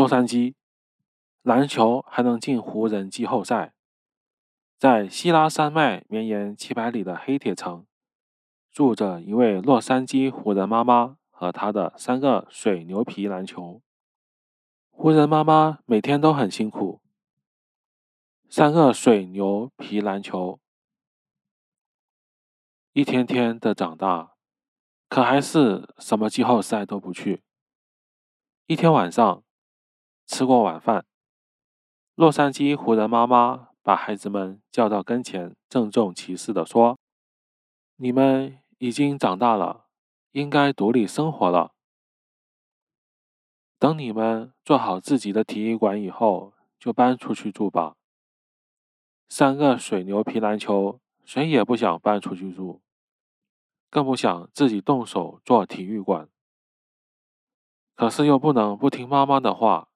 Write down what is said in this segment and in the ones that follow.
洛杉矶篮球还能进湖人季后赛。在希拉山脉绵延七百里的黑铁城，住着一位洛杉矶湖人妈妈和她的三个水牛皮篮球。湖人妈妈每天都很辛苦，三个水牛皮篮球一天天的长大，可还是什么季后赛都不去。一天晚上，吃过晚饭，洛杉矶湖人妈妈。把孩子们叫到跟前，郑重其事地说：“你们已经长大了，应该独立生活了。等你们做好自己的体育馆以后，就搬出去住吧。三个水牛皮篮球，谁也不想搬出去住，更不想自己动手做体育馆。可是又不能不听妈妈的话，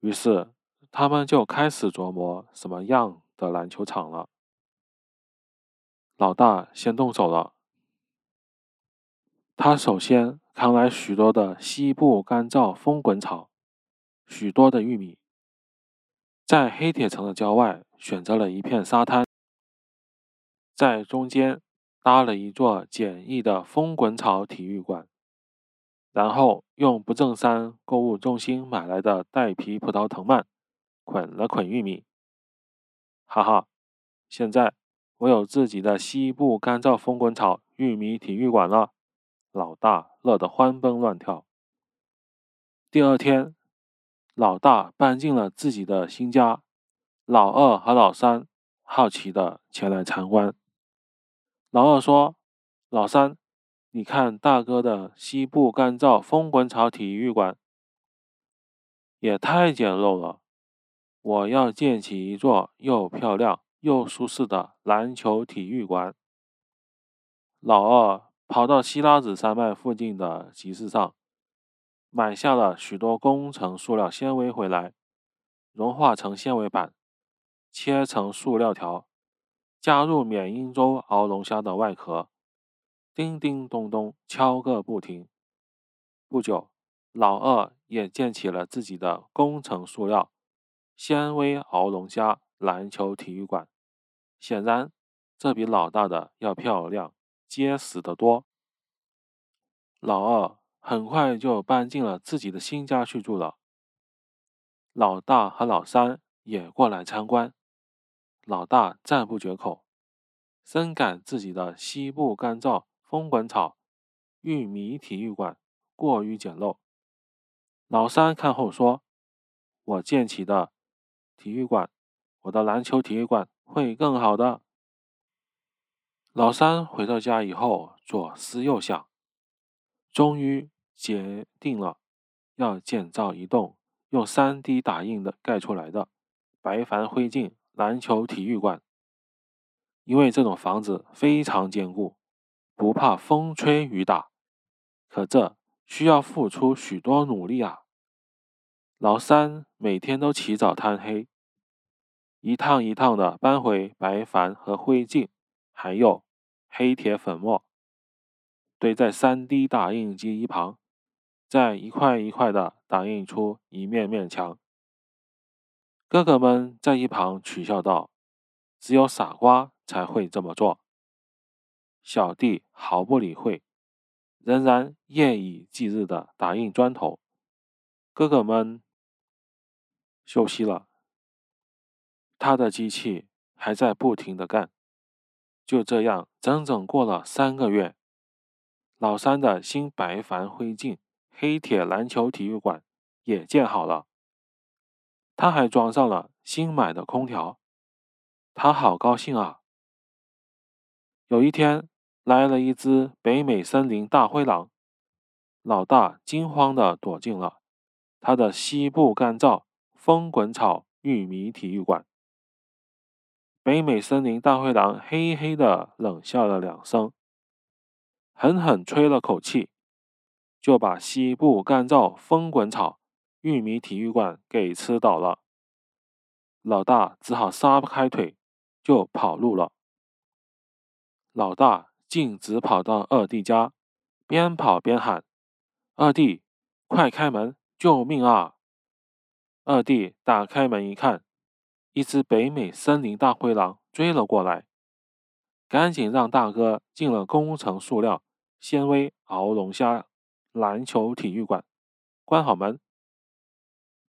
于是。”他们就开始琢磨什么样的篮球场了。老大先动手了，他首先扛来许多的西部干燥风滚草，许多的玉米，在黑铁城的郊外选择了一片沙滩，在中间搭了一座简易的风滚草体育馆，然后用不正山购物中心买来的带皮葡萄藤蔓。捆了捆玉米，哈哈！现在我有自己的西部干燥风滚草玉米体育馆了，老大乐得欢蹦乱跳。第二天，老大搬进了自己的新家，老二和老三好奇的前来参观。老二说：“老三，你看大哥的西部干燥风滚草体育馆，也太简陋了。”我要建起一座又漂亮又舒适的篮球体育馆。老二跑到希拉子山脉附近的集市上，买下了许多工程塑料纤维回来，融化成纤维板，切成塑料条，加入缅因州熬龙虾的外壳，叮叮咚咚敲个不停。不久，老二也建起了自己的工程塑料。纤维熬龙虾篮球体育馆，显然这比老大的要漂亮、结实得多。老二很快就搬进了自己的新家去住了。老大和老三也过来参观。老大赞不绝口，深感自己的西部干燥风滚草玉米体育馆过于简陋。老三看后说：“我建起的。”体育馆，我的篮球体育馆会更好的。老三回到家以后，左思右想，终于决定了要建造一栋用 3D 打印的盖出来的白矾灰烬篮球体育馆，因为这种房子非常坚固，不怕风吹雨打。可这需要付出许多努力啊！老三每天都起早贪黑。一趟一趟的搬回白矾和灰烬，还有黑铁粉末，堆在 3D 打印机一旁，再一块一块的打印出一面面墙。哥哥们在一旁取笑道：“只有傻瓜才会这么做。”小弟毫不理会，仍然夜以继日的打印砖头。哥哥们休息了。他的机器还在不停的干，就这样整整过了三个月，老三的新白矾灰烬黑铁篮球体育馆也建好了，他还装上了新买的空调，他好高兴啊！有一天来了一只北美森林大灰狼，老大惊慌的躲进了他的西部干燥风滚草玉米体育馆。北美森林大灰狼嘿嘿的冷笑了两声，狠狠吹了口气，就把西部干燥风滚草玉米体育馆给吃倒了。老大只好撒不开腿就跑路了。老大径直跑到二弟家，边跑边喊：“二弟，快开门！救命啊！二弟打开门一看，一只北美森林大灰狼追了过来，赶紧让大哥进了工程塑料纤维鳌龙虾篮球体育馆，关好门。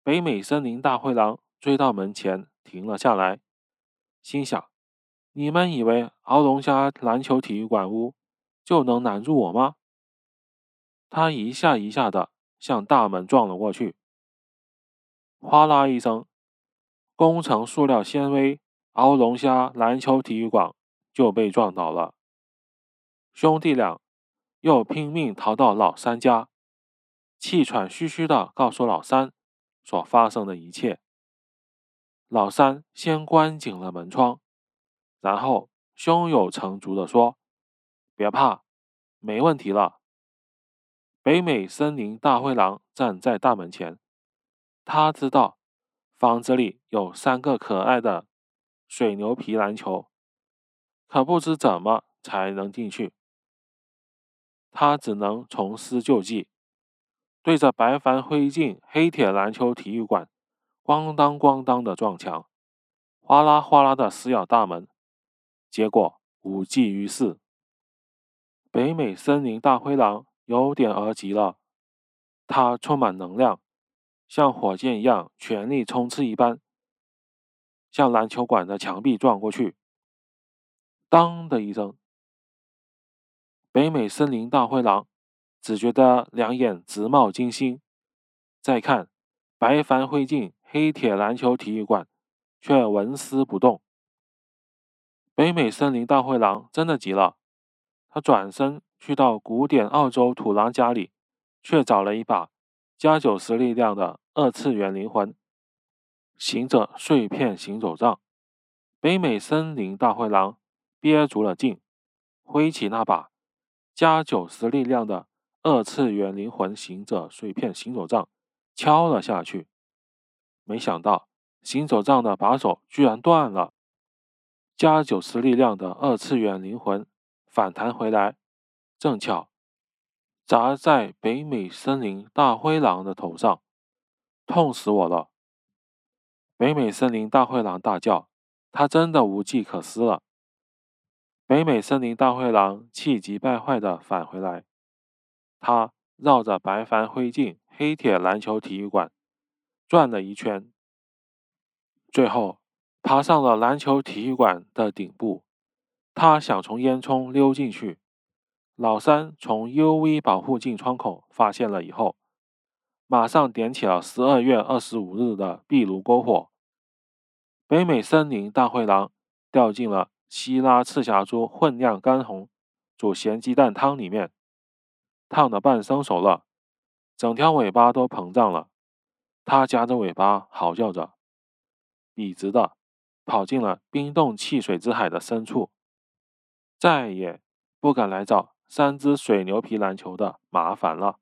北美森林大灰狼追到门前停了下来，心想：你们以为鳌龙虾篮球体育馆屋就能难住我吗？他一下一下的向大门撞了过去。哗啦一声，工程塑料纤维鳌龙虾篮球体育馆就被撞倒了。兄弟俩又拼命逃到老三家，气喘吁吁的告诉老三所发生的一切。老三先关紧了门窗，然后胸有成竹的说：“别怕，没问题了。”北美森林大灰狼站在大门前。他知道房子里有三个可爱的水牛皮篮球，可不知怎么才能进去。他只能重施旧技，对着白帆灰烬黑铁篮球体育馆咣当咣当的撞墙，哗啦哗啦的撕咬大门，结果无济于事。北美森林大灰狼有点儿急了，它充满能量。像火箭一样全力冲刺一般，向篮球馆的墙壁撞过去。当的一声，北美森林大灰狼只觉得两眼直冒金星。再看白帆灰烬黑铁篮球体育馆，却纹丝不动。北美森林大灰狼真的急了，他转身去到古典澳洲土狼家里，却找了一把。加九十力量的二次元灵魂行者碎片行走杖，北美森林大灰狼憋足了劲，挥起那把加九十力量的二次元灵魂行者碎片行走杖，敲了下去。没想到行走杖的把手居然断了，加九十力量的二次元灵魂反弹回来，正巧。砸在北美森林大灰狼的头上，痛死我了！北美森林大灰狼大叫：“他真的无计可施了。”北美森林大灰狼气急败坏的返回来，他绕着白帆灰烬黑铁篮球体育馆转了一圈，最后爬上了篮球体育馆的顶部。他想从烟囱溜进去。老三从 UV 保护镜窗口发现了以后，马上点起了十二月二十五日的壁炉篝火。北美森林大灰狼掉进了希拉赤霞珠混酿干红煮咸鸡蛋汤里面，烫得半生熟了，整条尾巴都膨胀了。它夹着尾巴嚎叫着，笔直的跑进了冰冻汽水之海的深处，再也不敢来找。三只水牛皮篮球的麻烦了。